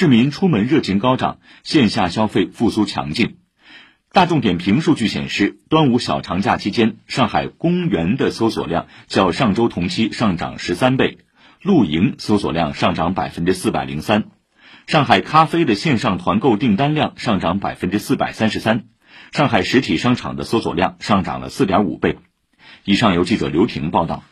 市民出门热情高涨线下消费复苏强劲。大众点评数据显示端午小长假期间上海公园的搜索量较上周同期上涨十三倍露营搜索量上涨百分之四百零三上海咖啡的线上团购订单量上涨百分之四百三十三上海实体商场的搜索量上涨了四点五倍。以上由记者刘婷报道。